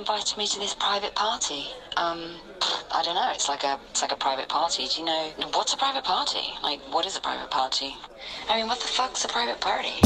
invited me to this private party. Um, I don't know. It's like a it's like a private party. Do you know what's a private party? Like, what is a private party? I mean, what the fuck's a private party?